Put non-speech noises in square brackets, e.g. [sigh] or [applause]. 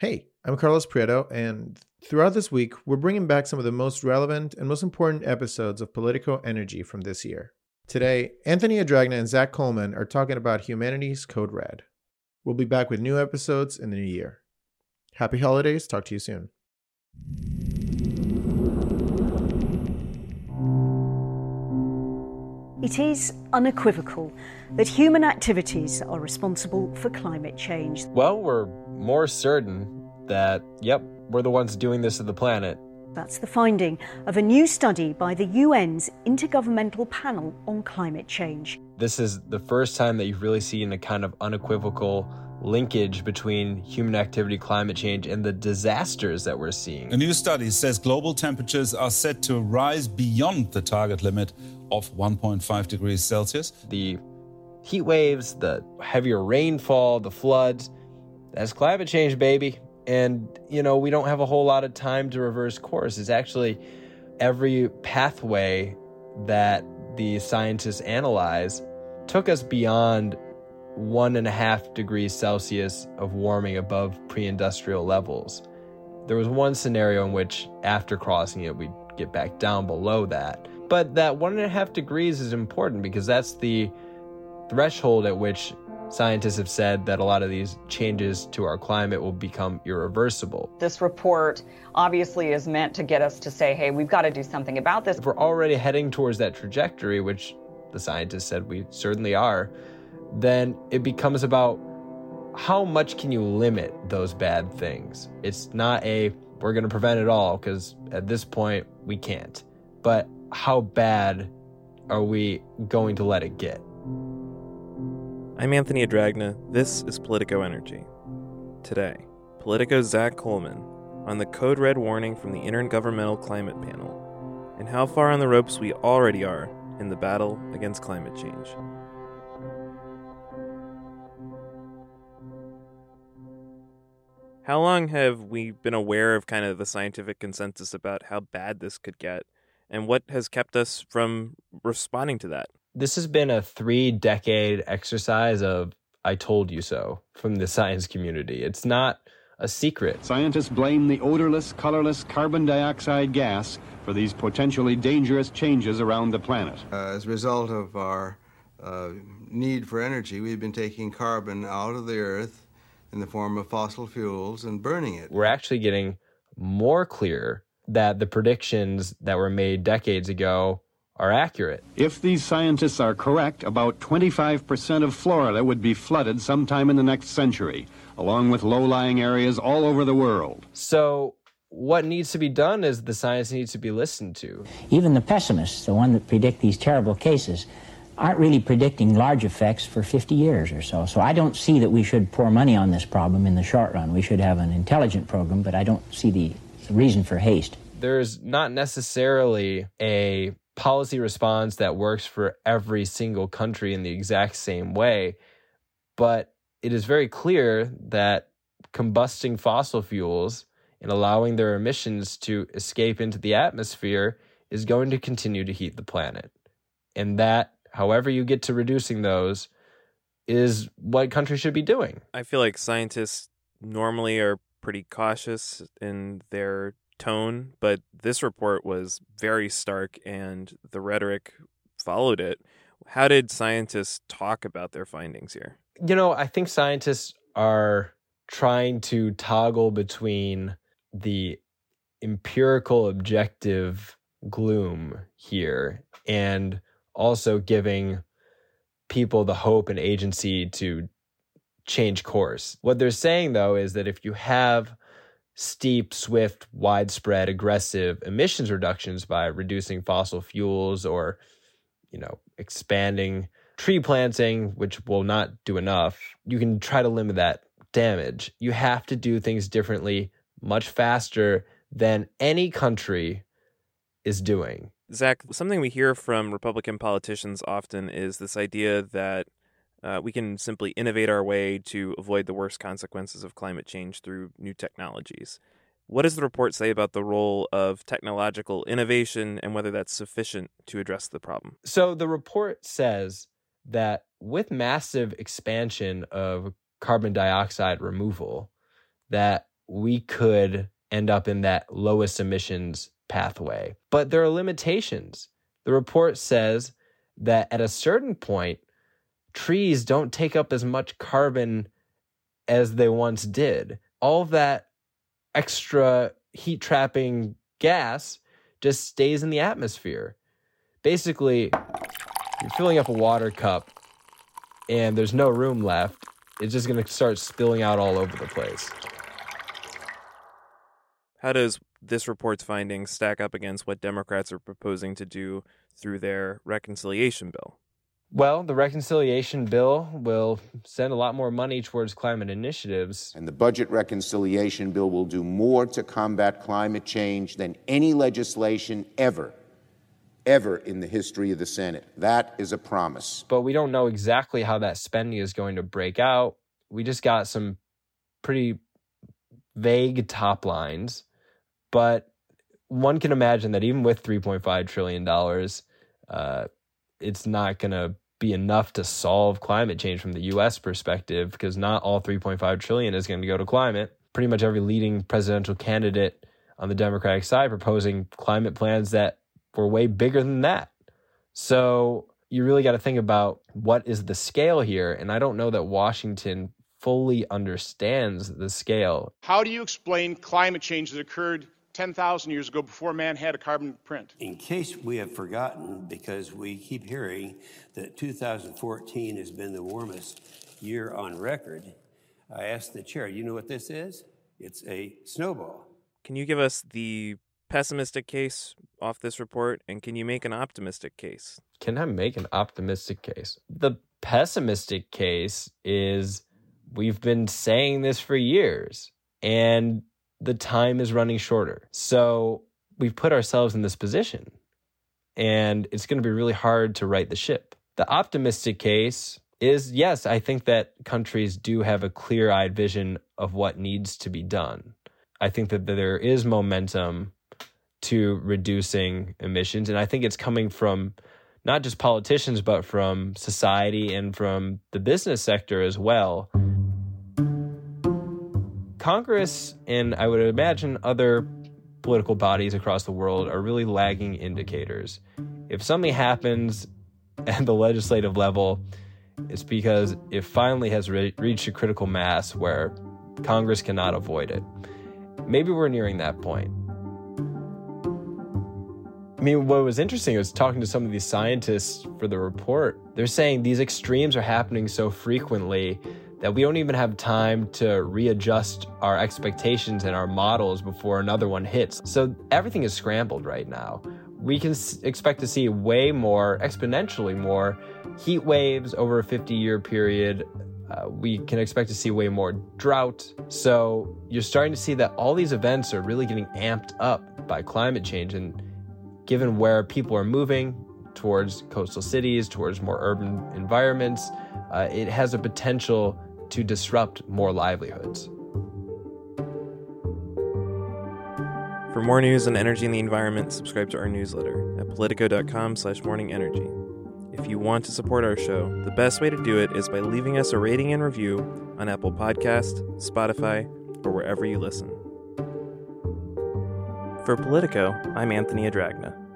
Hey, I'm Carlos Prieto, and throughout this week, we're bringing back some of the most relevant and most important episodes of Politico Energy from this year. Today, Anthony Adragna and Zack Colman are talking about humanity's Code Red. We'll be back with new episodes in the new year. Happy holidays. Talk to you soon. It is unequivocal that human activities are responsible for climate change. Well, we're more certain that, yep, we're the ones doing this to the planet. That's the finding of a new study by the UN's Intergovernmental Panel on Climate Change. This is the first time that you've really seen a kind of unequivocal linkage between human activity, climate change, and the disasters that we're seeing. A new study says global temperatures are set to rise beyond the target limit of 1.5 degrees Celsius. The heat waves, the heavier rainfall, the floods, that's climate change, baby. And, you know, we don't have a whole lot of time to reverse course. It's actually every pathway that the scientists analyze took us beyond one and a half degrees Celsius of warming above pre industrial levels. There was one scenario in which, after crossing it, we'd get back down below that. But that one and a half degrees is important because that's the threshold at which scientists have said that a lot of these changes to our climate will become irreversible. This report obviously is meant to get us to say, hey, we've got to do something about this. If we're already heading towards that trajectory, which the scientists said we certainly are, then it becomes about how much can you limit those bad things? It's not a we're going to prevent it all because at this point we can't. But how bad are we going to let it get? I'm Anthony Adragna. This is Politico Energy. Today, Politico's Zack Colman on the code red warning from the Intergovernmental Climate Panel and how far on the ropes we already are in the battle against climate change. How long have we been aware of kind of the scientific consensus about how bad this could get? And what has kept us from responding to that? This has been a three decade exercise of I told you so from the science community. It's not a secret. Scientists blame the odorless, colorless carbon dioxide gas for these potentially dangerous changes around the planet. Uh, as a result of our uh, need for energy, we've been taking carbon out of the earth in the form of fossil fuels and burning it. We're actually getting more clear that the predictions that were made decades ago are accurate. If these scientists are correct, about 25% of Florida would be flooded sometime in the next century, along with low lying areas all over the world. So, what needs to be done is the science needs to be listened to. Even the pessimists, the one that predict these terrible cases, aren't really predicting large effects for 50 years or so. So I don't see that we should pour money on this problem in the short run. We should have an intelligent program, but I don't see the reason for haste. There's not necessarily a policy response that works for every single country in the exact same way, but it is very clear that combusting fossil fuels and allowing their emissions to escape into the atmosphere is going to continue to heat the planet. And that however you get to reducing those is what countries should be doing. I feel like scientists normally are pretty cautious in their tone, but this report was very stark and the rhetoric followed it. How did scientists talk about their findings here? You know, I think scientists are trying to toggle between the empirical objective gloom here and also giving people the hope and agency to change course. What they're saying though is that if you have steep, swift, widespread, aggressive emissions reductions by reducing fossil fuels or you know, expanding tree planting, which will not do enough, you can try to limit that damage. You have to do things differently, much faster than any country is doing. Zack, something we hear from Republican politicians often is this idea that uh, we can simply innovate our way to avoid the worst consequences of climate change through new technologies. What does the report say about the role of technological innovation and whether that's sufficient to address the problem? So, the report says that with massive expansion of carbon dioxide removal, that we could end up in that lowest emissions pathway. But there are limitations. The report says that at a certain point, trees don't take up as much carbon as they once did. All that extra heat trapping gas just stays in the atmosphere. Basically, you're filling up a water cup and there's no room left. It's just going to start spilling out all over the place. How does this report's findings stack up against what Democrats are proposing to do through their reconciliation bill? Well, the reconciliation bill will send a lot more money towards climate initiatives. And the budget reconciliation bill will do more to combat climate change than any legislation ever, ever in the history of the Senate. That is a promise. But we don't know exactly how that spending is going to break out. We just got some pretty vague top lines. But one can imagine that even with $3.5 trillion, uh, it's not going to be enough to solve climate change from the US perspective because not all 3.5 trillion is going to go to climate. Pretty much every leading presidential candidate on the Democratic side proposing climate plans that were way bigger than that. So you really got to think about what is the scale here and I don't know that Washington fully understands the scale. How do you explain climate change that occurred 10,000 years ago before man had a carbon print. In case we have forgotten, because we keep hearing that 2014 has been the warmest year on record, I asked the chair, you know what this is? It's a snowball. Can you give us the pessimistic case off this report and can you make an optimistic case? Can I make an optimistic case? The pessimistic case is we've been saying this for years and the time is running shorter. So we've put ourselves in this position and it's going to be really hard to right the ship. The optimistic case is yes, I think that countries do have a clear eyed vision of what needs to be done. I think that there is momentum to reducing emissions. And I think it's coming from not just politicians, but from society and from the business sector as well. Congress and I would imagine other political bodies across the world are really lagging indicators. If something happens [laughs] at the legislative level, it's because it finally has re- reached a critical mass where Congress cannot avoid it. Maybe we're nearing that point. I mean, what was interesting was talking to some of these scientists for the report. They're saying these extremes are happening so frequently that we don't even have time to readjust our expectations and our models before another one hits. So everything is scrambled right now. We can expect to see way more, exponentially more, heat waves over a 50 year period. Uh, we can expect to see way more drought. So you're starting to see that all these events are really getting amped up by climate change. And given where people are moving towards coastal cities, towards more urban environments, uh, it has a potential to disrupt more livelihoods. For more news on energy and the environment, subscribe to our newsletter at politico.com slash morningenergy. If you want to support our show, the best way to do it is by leaving us a rating and review on Apple Podcast, Spotify, or wherever you listen. For Politico, I'm Anthony Adragna.